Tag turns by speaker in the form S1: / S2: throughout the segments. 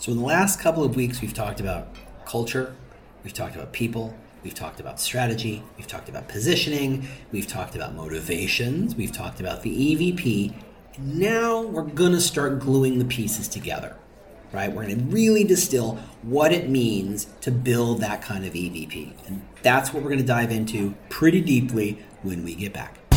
S1: So, in the last couple of weeks, we've talked about culture, we've talked about people, we've talked about strategy, we've talked about positioning, we've talked about motivations, we've talked about the EVP. Now we're going to start gluing the pieces together, right? We're going to really distill what it means to build that kind of EVP. And that's what we're going to dive into pretty deeply when we get back.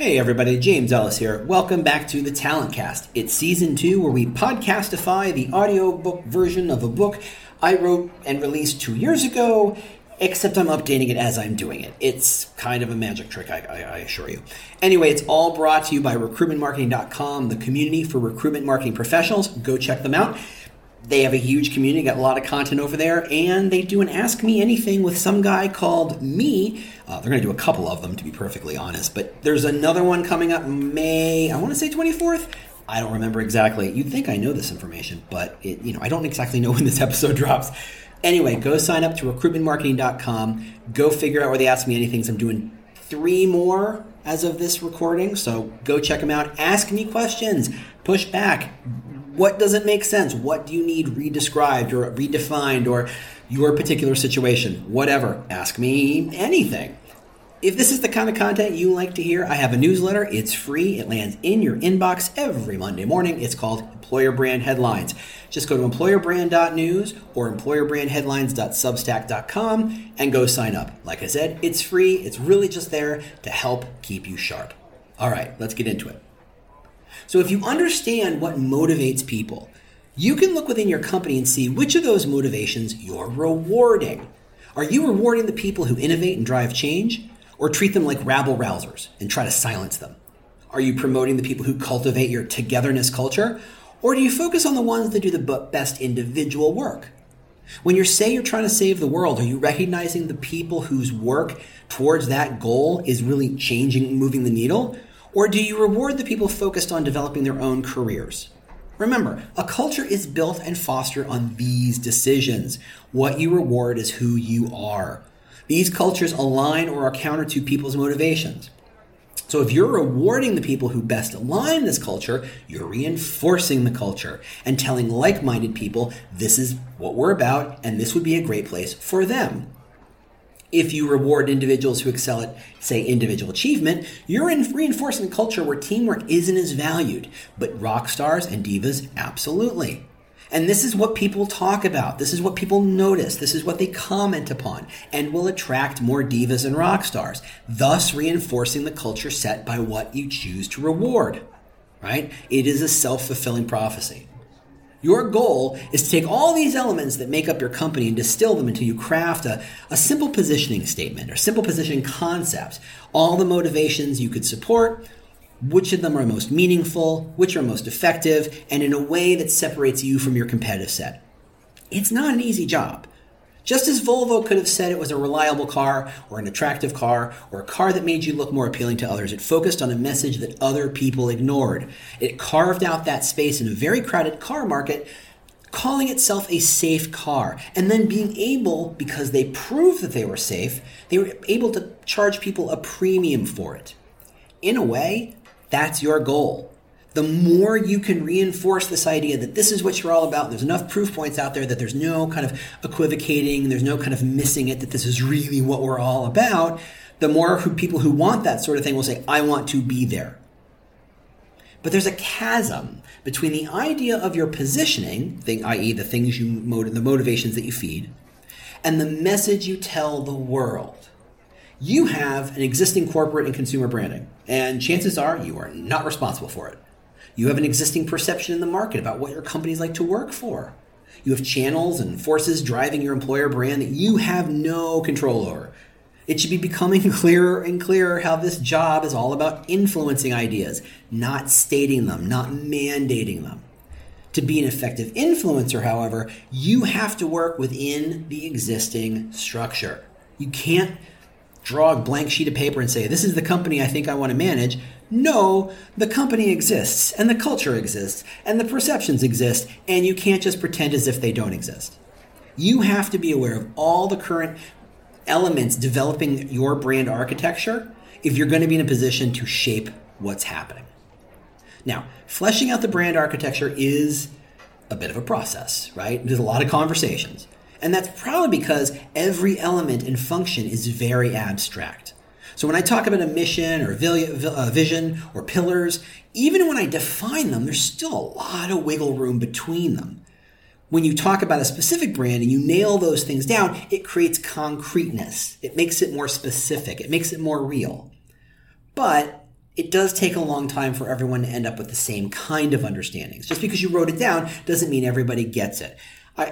S1: Hey everybody, James Ellis here. Welcome back to the Talent Cast. It's season two where we podcastify the audiobook version of a book I wrote and released two years ago, except I'm updating it as I'm doing it. It's kind of a magic trick, I, I, I assure you. Anyway, it's all brought to you by recruitmentmarketing.com, the community for recruitment marketing professionals. Go check them out they have a huge community, got a lot of content over there, and they do an Ask Me Anything with some guy called Me. Uh, they're going to do a couple of them, to be perfectly honest, but there's another one coming up May, I want to say 24th. I don't remember exactly. You'd think I know this information, but it, you know, I don't exactly know when this episode drops. Anyway, go sign up to recruitmentmarketing.com. Go figure out where they ask me anything. I'm doing three more as of this recording, so go check them out. Ask me questions, push back, what doesn't make sense? What do you need redescribed or redefined or your particular situation? Whatever. Ask me anything. If this is the kind of content you like to hear, I have a newsletter. It's free. It lands in your inbox every Monday morning. It's called Employer Brand Headlines. Just go to employerbrand.news or employerbrandheadlines.substack.com and go sign up. Like I said, it's free. It's really just there to help keep you sharp. All right, let's get into it. So if you understand what motivates people, you can look within your company and see which of those motivations you're rewarding. Are you rewarding the people who innovate and drive change, or treat them like rabble rousers and try to silence them? Are you promoting the people who cultivate your togetherness culture, or do you focus on the ones that do the best individual work? When you say you're trying to save the world, are you recognizing the people whose work towards that goal is really changing, moving the needle? Or do you reward the people focused on developing their own careers? Remember, a culture is built and fostered on these decisions. What you reward is who you are. These cultures align or are counter to people's motivations. So if you're rewarding the people who best align this culture, you're reinforcing the culture and telling like-minded people this is what we're about and this would be a great place for them if you reward individuals who excel at, say, individual achievement, you're in reinforcing a culture where teamwork isn't as valued, but rock stars and divas, absolutely. And this is what people talk about. This is what people notice. This is what they comment upon and will attract more divas and rock stars, thus reinforcing the culture set by what you choose to reward. Right? It is a self-fulfilling prophecy. Your goal is to take all these elements that make up your company and distill them until you craft a, a simple positioning statement or simple positioning concept. All the motivations you could support, which of them are most meaningful, which are most effective, and in a way that separates you from your competitive set. It's not an easy job. Just as Volvo could have said it was a reliable car, or an attractive car, or a car that made you look more appealing to others, it focused on a message that other people ignored. It carved out that space in a very crowded car market, calling itself a safe car, and then being able, because they proved that they were safe, they were able to charge people a premium for it. In a way, that's your goal the more you can reinforce this idea that this is what you're all about. There's enough proof points out there that there's no kind of equivocating, there's no kind of missing it, that this is really what we're all about. The more who, people who want that sort of thing will say, I want to be there. But there's a chasm between the idea of your positioning, thing, i.e., the things you the motivations that you feed, and the message you tell the world. You have an existing corporate and consumer branding, and chances are you are not responsible for it. You have an existing perception in the market about what your companies like to work for. You have channels and forces driving your employer brand that you have no control over. It should be becoming clearer and clearer how this job is all about influencing ideas, not stating them, not mandating them. To be an effective influencer, however, you have to work within the existing structure. You can't draw a blank sheet of paper and say, This is the company I think I want to manage. No, the company exists, and the culture exists, and the perceptions exist, and you can't just pretend as if they don't exist. You have to be aware of all the current elements developing your brand architecture if you're going to be in a position to shape what's happening. Now, fleshing out the brand architecture is a bit of a process, right? There's a lot of conversations. And that's probably because every element and function is very abstract. So when I talk about a mission or uh, vision or pillars, even when I define them, there's still a lot of wiggle room between them. When you talk about a specific brand and you nail those things down, it creates concreteness. It makes it more specific. It makes it more real. But it does take a long time for everyone to end up with the same kind of understandings. Just because you wrote it down doesn't mean everybody gets it. I,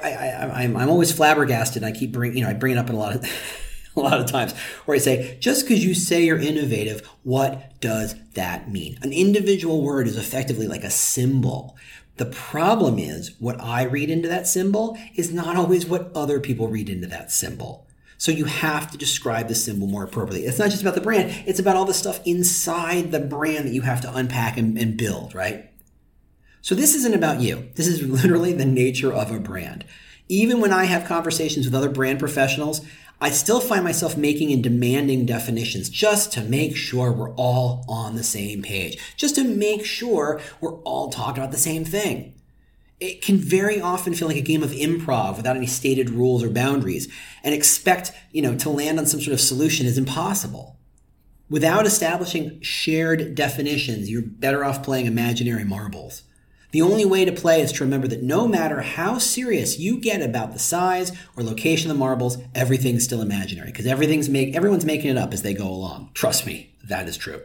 S1: I'm always flabbergasted. I keep bringing, you know, I bring it up in a lot of, a lot of times where I say, just because you say you're innovative, what does that mean? An individual word is effectively like a symbol. The problem is what I read into that symbol is not always what other people read into that symbol. So you have to describe the symbol more appropriately. It's not just about the brand, it's about all the stuff inside the brand that you have to unpack and, and build, right? So this isn't about you. This is literally the nature of a brand. Even when I have conversations with other brand professionals, I still find myself making and demanding definitions just to make sure we're all on the same page, just to make sure we're all talking about the same thing. It can very often feel like a game of improv without any stated rules or boundaries, and expect, you know, to land on some sort of solution is impossible. Without establishing shared definitions, you're better off playing imaginary marbles. The only way to play is to remember that no matter how serious you get about the size or location of the marbles, everything's still imaginary because everything's make everyone's making it up as they go along. Trust me, that is true.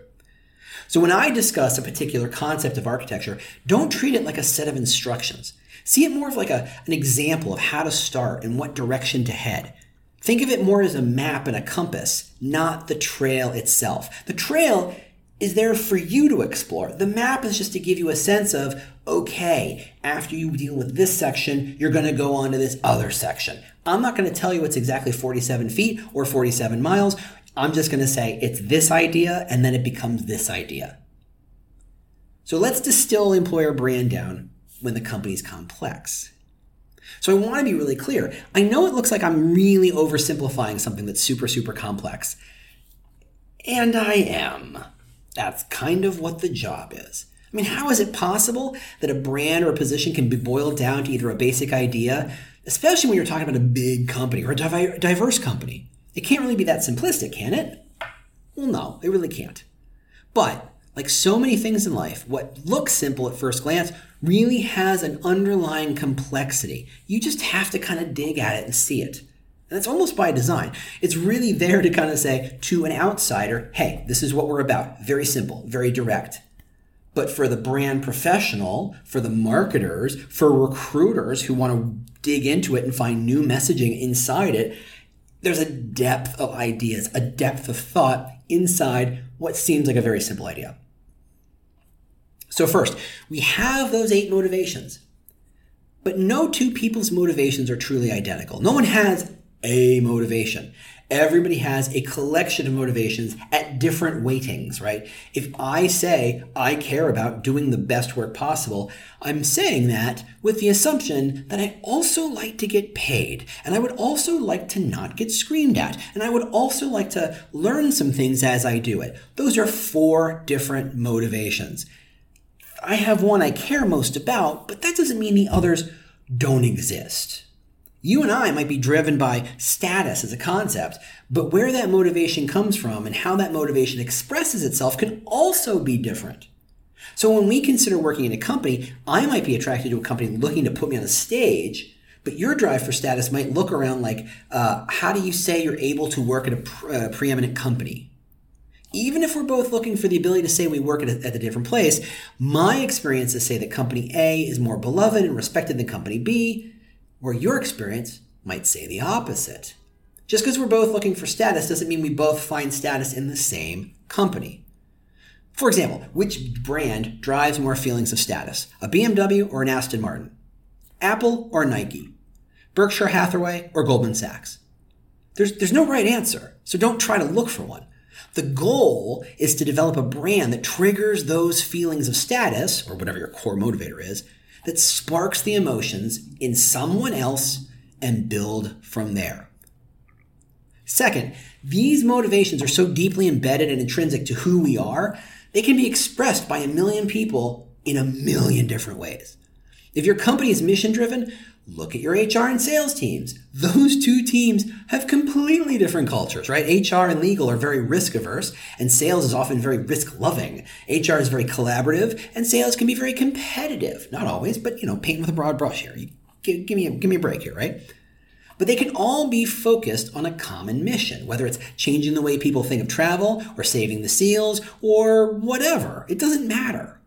S1: So when I discuss a particular concept of architecture, don't treat it like a set of instructions. See it more of like a, an example of how to start and what direction to head. Think of it more as a map and a compass, not the trail itself. The trail is there for you to explore. The map is just to give you a sense of, okay, after you deal with this section, you're going to go on to this other section. I'm not going to tell you it's exactly 47 feet or 47 miles. I'm just going to say it's this idea and then it becomes this idea. So let's distill employer brand down when the company's complex. So I want to be really clear. I know it looks like I'm really oversimplifying something that's super, super complex. And I am. That's kind of what the job is. I mean, how is it possible that a brand or a position can be boiled down to either a basic idea, especially when you're talking about a big company or a diverse company? It can't really be that simplistic, can it? Well, no, it really can't. But, like so many things in life, what looks simple at first glance really has an underlying complexity. You just have to kind of dig at it and see it. And that's almost by design. It's really there to kind of say to an outsider, hey, this is what we're about. Very simple, very direct. But for the brand professional, for the marketers, for recruiters who want to dig into it and find new messaging inside it, there's a depth of ideas, a depth of thought inside what seems like a very simple idea. So, first, we have those eight motivations. But no two people's motivations are truly identical. No one has a motivation. Everybody has a collection of motivations at different weightings, right? If I say I care about doing the best work possible, I'm saying that with the assumption that I also like to get paid, and I would also like to not get screamed at, and I would also like to learn some things as I do it. Those are four different motivations. I have one I care most about, but that doesn't mean the others don't exist. You and I might be driven by status as a concept, but where that motivation comes from and how that motivation expresses itself can also be different. So when we consider working in a company, I might be attracted to a company looking to put me on a stage, but your drive for status might look around like, uh, how do you say you're able to work at a pre- uh, preeminent company? Even if we're both looking for the ability to say we work at a, at a different place, my experiences say that company A is more beloved and respected than company B, where your experience might say the opposite. Just because we're both looking for status doesn't mean we both find status in the same company. For example, which brand drives more feelings of status? A BMW or an Aston Martin? Apple or Nike? Berkshire Hathaway or Goldman Sachs? There's, there's no right answer, so don't try to look for one. The goal is to develop a brand that triggers those feelings of status, or whatever your core motivator is, that sparks the emotions in someone else and build from there. Second, these motivations are so deeply embedded and intrinsic to who we are, they can be expressed by a million people in a million different ways. If your company is mission driven, look at your HR and sales teams. Those two teams have completely different cultures, right? HR and legal are very risk averse, and sales is often very risk loving. HR is very collaborative, and sales can be very competitive. Not always, but you know, paint with a broad brush here. You, give, give, me a, give me a break here, right? But they can all be focused on a common mission, whether it's changing the way people think of travel, or saving the seals, or whatever. It doesn't matter.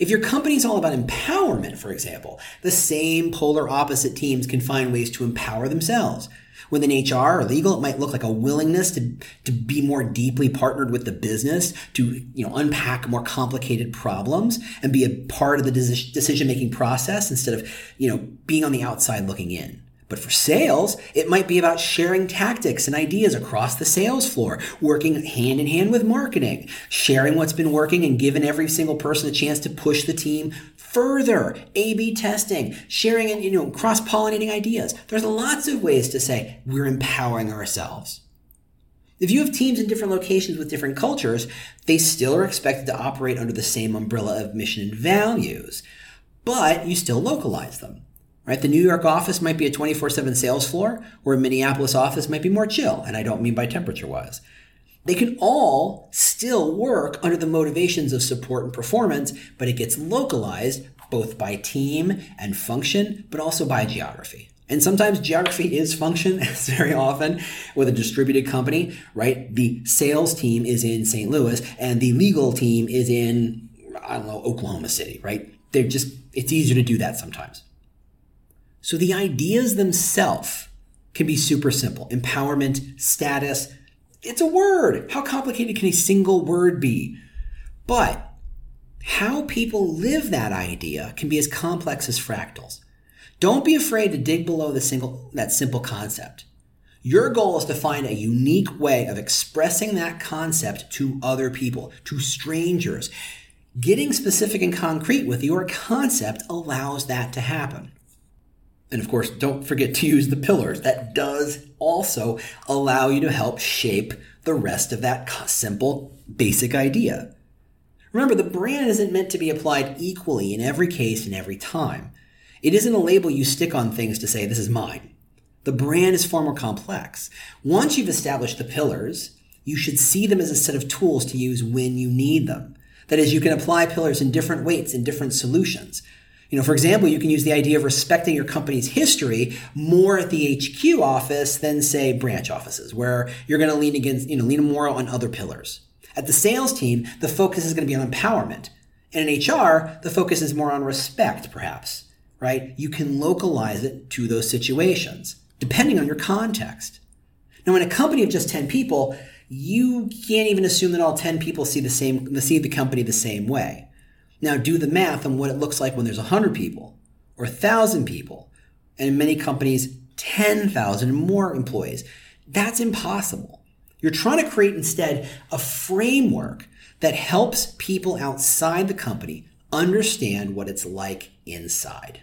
S1: If your company is all about empowerment, for example, the same polar opposite teams can find ways to empower themselves. Within HR or legal, it might look like a willingness to, to be more deeply partnered with the business, to you know unpack more complicated problems and be a part of the decision making process instead of you know being on the outside looking in. But for sales, it might be about sharing tactics and ideas across the sales floor, working hand in hand with marketing, sharing what's been working and giving every single person a chance to push the team further. A-B testing, sharing and, you know, cross-pollinating ideas. There's lots of ways to say we're empowering ourselves. If you have teams in different locations with different cultures, they still are expected to operate under the same umbrella of mission and values, but you still localize them right? The New York office might be a 24 7 sales floor, or a Minneapolis office might be more chill. And I don't mean by temperature wise. They can all still work under the motivations of support and performance, but it gets localized both by team and function, but also by geography. And sometimes geography is function, as very often with a distributed company, right? The sales team is in St. Louis and the legal team is in, I don't know, Oklahoma City, right? They're just, it's easier to do that sometimes. So the ideas themselves can be super simple. Empowerment, status, it's a word. How complicated can a single word be? But how people live that idea can be as complex as fractals. Don't be afraid to dig below the single, that simple concept. Your goal is to find a unique way of expressing that concept to other people, to strangers. Getting specific and concrete with your concept allows that to happen. And of course, don't forget to use the pillars. That does also allow you to help shape the rest of that simple, basic idea. Remember, the brand isn't meant to be applied equally in every case and every time. It isn't a label you stick on things to say, this is mine. The brand is far more complex. Once you've established the pillars, you should see them as a set of tools to use when you need them. That is, you can apply pillars in different weights in different solutions. You know, for example, you can use the idea of respecting your company's history more at the HQ office than say branch offices, where you're going to lean against, you know, lean more on other pillars. At the sales team, the focus is going to be on empowerment. And in HR, the focus is more on respect, perhaps, right? You can localize it to those situations, depending on your context. Now, in a company of just 10 people, you can't even assume that all 10 people see the same, see the company the same way. Now do the math on what it looks like when there's 100 people or 1,000 people, and in many companies, 10,000 more employees. That's impossible. You're trying to create instead a framework that helps people outside the company understand what it's like inside.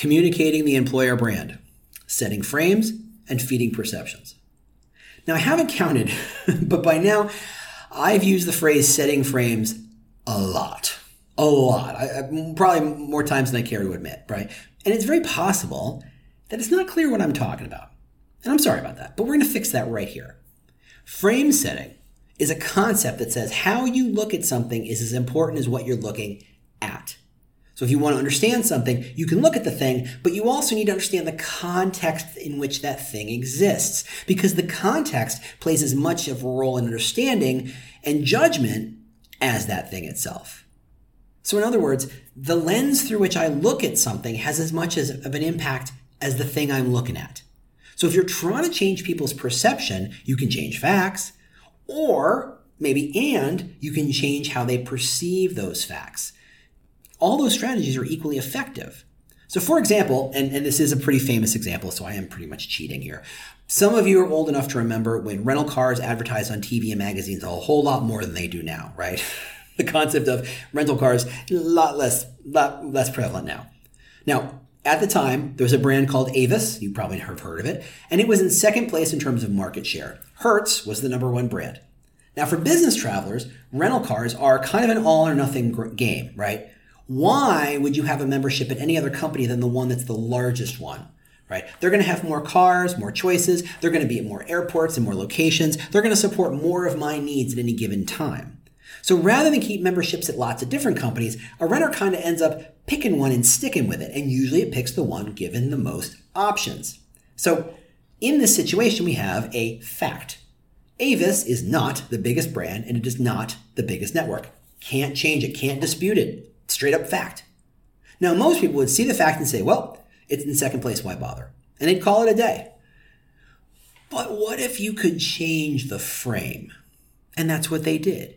S1: Communicating the employer brand, setting frames, and feeding perceptions. Now, I haven't counted, but by now I've used the phrase setting frames a lot. A lot. I, I, probably more times than I care to admit, right? And it's very possible that it's not clear what I'm talking about. And I'm sorry about that, but we're going to fix that right here. Frame setting is a concept that says how you look at something is as important as what you're looking at. So if you want to understand something, you can look at the thing, but you also need to understand the context in which that thing exists. Because the context plays as much of a role in understanding and judgment as that thing itself. So in other words, the lens through which I look at something has as much as of an impact as the thing I'm looking at. So if you're trying to change people's perception, you can change facts, or maybe, and you can change how they perceive those facts. All those strategies are equally effective. So, for example, and, and this is a pretty famous example, so I am pretty much cheating here. Some of you are old enough to remember when rental cars advertised on TV and magazines a whole lot more than they do now, right? the concept of rental cars a lot less, lot less prevalent now. Now, at the time, there was a brand called Avis. You probably have heard of it. And it was in second place in terms of market share. Hertz was the number one brand. Now, for business travelers, rental cars are kind of an all or nothing game, right? Why would you have a membership at any other company than the one that's the largest one? Right? They're going to have more cars, more choices. They're going to be at more airports and more locations. They're going to support more of my needs at any given time. So rather than keep memberships at lots of different companies, a renter kind of ends up picking one and sticking with it. And usually it picks the one given the most options. So in this situation, we have a fact. Avis is not the biggest brand and it is not the biggest network. Can't change it, can't dispute it. Straight up fact. Now, most people would see the fact and say, well, it's in second place, why bother? And they'd call it a day. But what if you could change the frame? And that's what they did.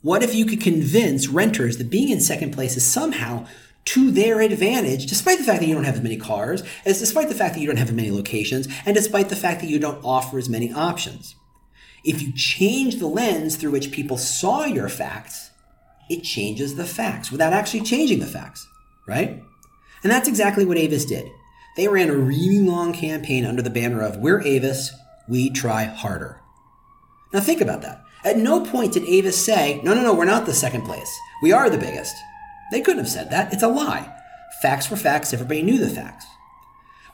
S1: What if you could convince renters that being in second place is somehow to their advantage, despite the fact that you don't have as many cars, as despite the fact that you don't have as many locations, and despite the fact that you don't offer as many options? If you change the lens through which people saw your facts, it changes the facts without actually changing the facts, right? And that's exactly what Avis did. They ran a really long campaign under the banner of We're Avis, we try harder. Now think about that. At no point did Avis say, no, no, no, we're not the second place. We are the biggest. They couldn't have said that. It's a lie. Facts were facts. Everybody knew the facts.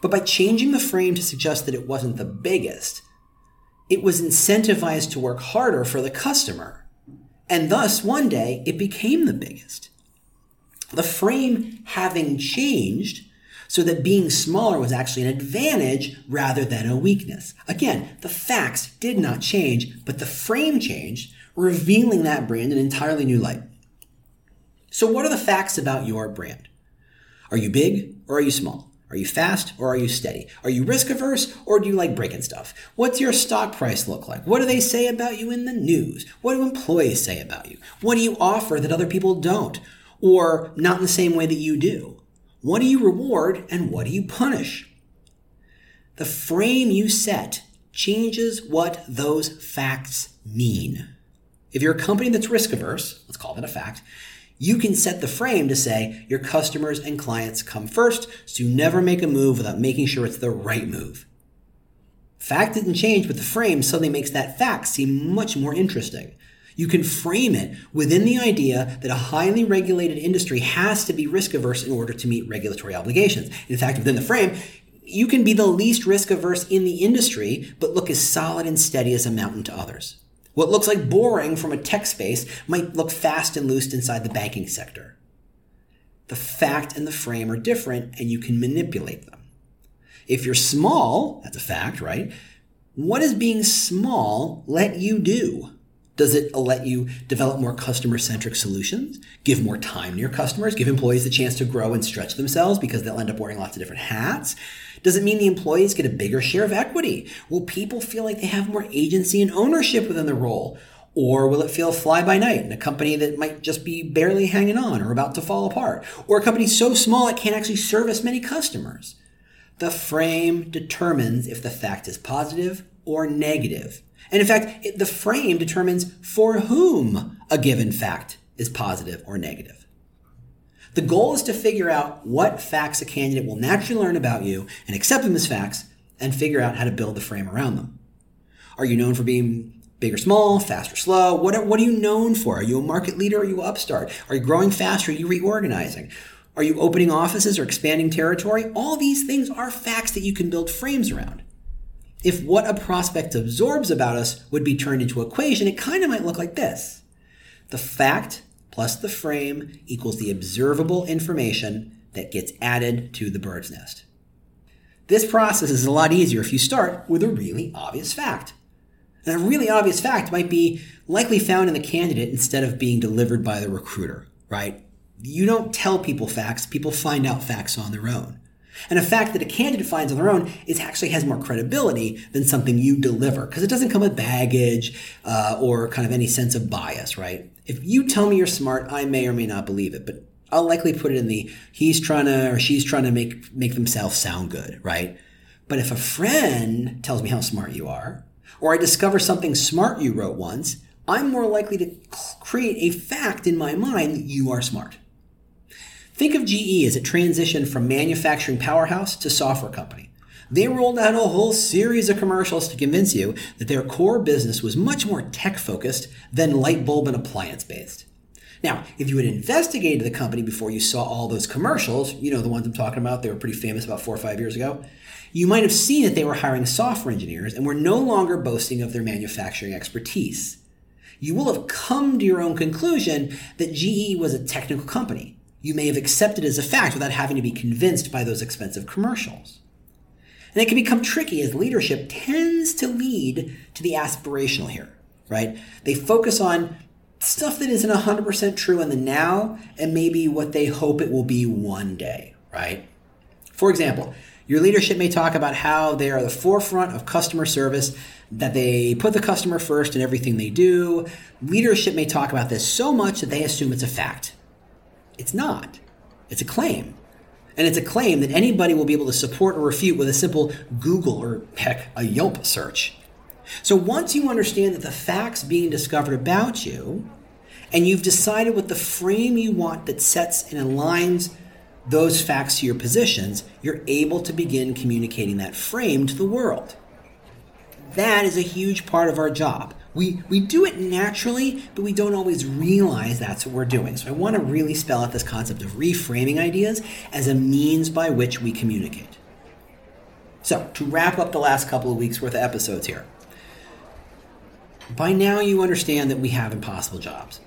S1: But by changing the frame to suggest that it wasn't the biggest, it was incentivized to work harder for the customer. And thus, one day, it became the biggest. The frame having changed so that being smaller was actually an advantage rather than a weakness. Again, the facts did not change, but the frame changed, revealing that brand an entirely new light. So, what are the facts about your brand? Are you big or are you small? Are you fast or are you steady? Are you risk averse or do you like breaking stuff? What's your stock price look like? What do they say about you in the news? What do employees say about you? What do you offer that other people don't? Or not in the same way that you do? What do you reward and what do you punish? The frame you set changes what those facts mean. If you're a company that's risk averse, let's call that a fact, you can set the frame to say your customers and clients come first, so you never make a move without making sure it's the right move. Fact didn't change, but the frame suddenly makes that fact seem much more interesting. You can frame it within the idea that a highly regulated industry has to be risk averse in order to meet regulatory obligations. In fact, within the frame, you can be the least risk averse in the industry, but look as solid and steady as a mountain to others. What looks like boring from a tech space might look fast and loose inside the banking sector. The fact and the frame are different, and you can manipulate them. If you're small, that's a fact, right? What does being small let you do? Does it let you develop more customer centric solutions, give more time to your customers, give employees the chance to grow and stretch themselves because they'll end up wearing lots of different hats? Does it mean the employees get a bigger share of equity? Will people feel like they have more agency and ownership within the role? Or will it feel fly by night in a company that might just be barely hanging on or about to fall apart? Or a company so small it can't actually service many customers? The frame determines if the fact is positive or negative. And in fact, it, the frame determines for whom a given fact is positive or negative. The goal is to figure out what facts a candidate will naturally learn about you and accept them as facts and figure out how to build the frame around them. Are you known for being big or small, fast or slow? What are, what are you known for? Are you a market leader or are you upstart? Are you growing fast or are you reorganizing? Are you opening offices or expanding territory? All these things are facts that you can build frames around if what a prospect absorbs about us would be turned into an equation, it kind of might look like this. The fact plus the frame equals the observable information that gets added to the bird's nest. This process is a lot easier if you start with a really obvious fact. And a really obvious fact might be likely found in the candidate instead of being delivered by the recruiter, right? You don't tell people facts, people find out facts on their own. And a fact that a candidate finds on their own is actually has more credibility than something you deliver because it doesn't come with baggage uh, or kind of any sense of bias, right? If you tell me you're smart, I may or may not believe it, but I'll likely put it in the he's trying to or she's trying to make make themselves sound good, right? But if a friend tells me how smart you are, or I discover something smart you wrote once, I'm more likely to create a fact in my mind that you are smart. Think of GE as it transitioned from manufacturing powerhouse to software company. They rolled out a whole series of commercials to convince you that their core business was much more tech focused than light bulb and appliance based. Now, if you had investigated the company before you saw all those commercials, you know the ones I'm talking about, they were pretty famous about four or five years ago, you might have seen that they were hiring software engineers and were no longer boasting of their manufacturing expertise. You will have come to your own conclusion that GE was a technical company you may have accepted as a fact without having to be convinced by those expensive commercials. And it can become tricky as leadership tends to lead to the aspirational here, right? They focus on stuff that isn't 100% true in the now and maybe what they hope it will be one day, right? For example, your leadership may talk about how they are the forefront of customer service, that they put the customer first in everything they do. Leadership may talk about this so much that they assume it's a fact. It's not. It's a claim. And it's a claim that anybody will be able to support or refute with a simple Google or heck, a Yelp search. So once you understand that the facts being discovered about you, and you've decided what the frame you want that sets and aligns those facts to your positions, you're able to begin communicating that frame to the world. That is a huge part of our job. We, we do it naturally, but we don't always realize that's what we're doing. So I want to really spell out this concept of reframing ideas as a means by which we communicate. So, to wrap up the last couple of weeks worth of episodes here, by now you understand that we have impossible jobs.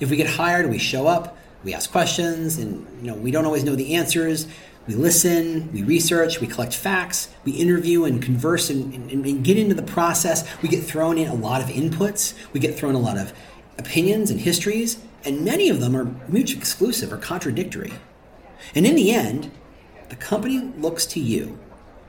S1: If we get hired, we show up, we ask questions, and you know we don't always know the answers. We listen, we research, we collect facts, we interview and converse and, and, and, get into the process. We get thrown in a lot of inputs, we get thrown a lot of opinions and histories, and many of them are mutually exclusive or contradictory. And in the end, the company looks to you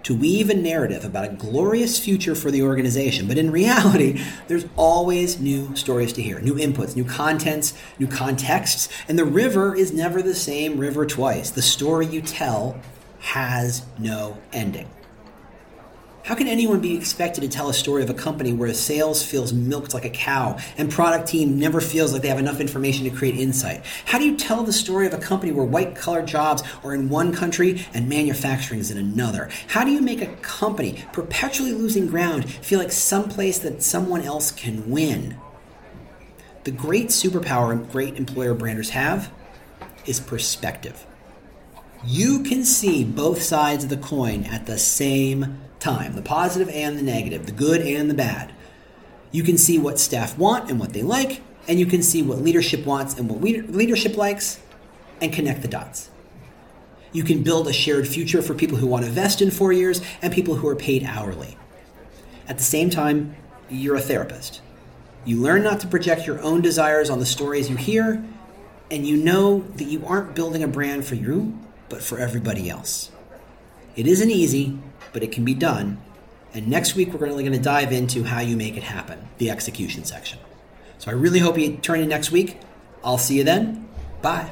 S1: to weave a narrative about a glorious future for the organization. But in reality, there's always new stories to hear, new inputs, new contents, new contexts, and the river is never the same river twice. The story you tell has no ending. How can anyone be expected to tell a story of a company where sales feels milked like a cow and product team never feels like they have enough information to create insight? How do you tell the story of a company where white collar jobs are in one country and manufacturing is in another? How do you make a company perpetually losing ground feel like someplace that someone else can win? The great superpower great employer branders have is perspective. You can see both sides of the coin at the same time the positive and the negative, the good and the bad. You can see what staff want and what they like, and you can see what leadership wants and what leadership likes, and connect the dots. You can build a shared future for people who want to vest in four years and people who are paid hourly. At the same time, you're a therapist. You learn not to project your own desires on the stories you hear, and you know that you aren't building a brand for you, but for everybody else. It isn't easy, but it can be done. And next week, we're really going to dive into how you make it happen, the execution section. So I really hope you turn in next week. I'll see you then. Bye.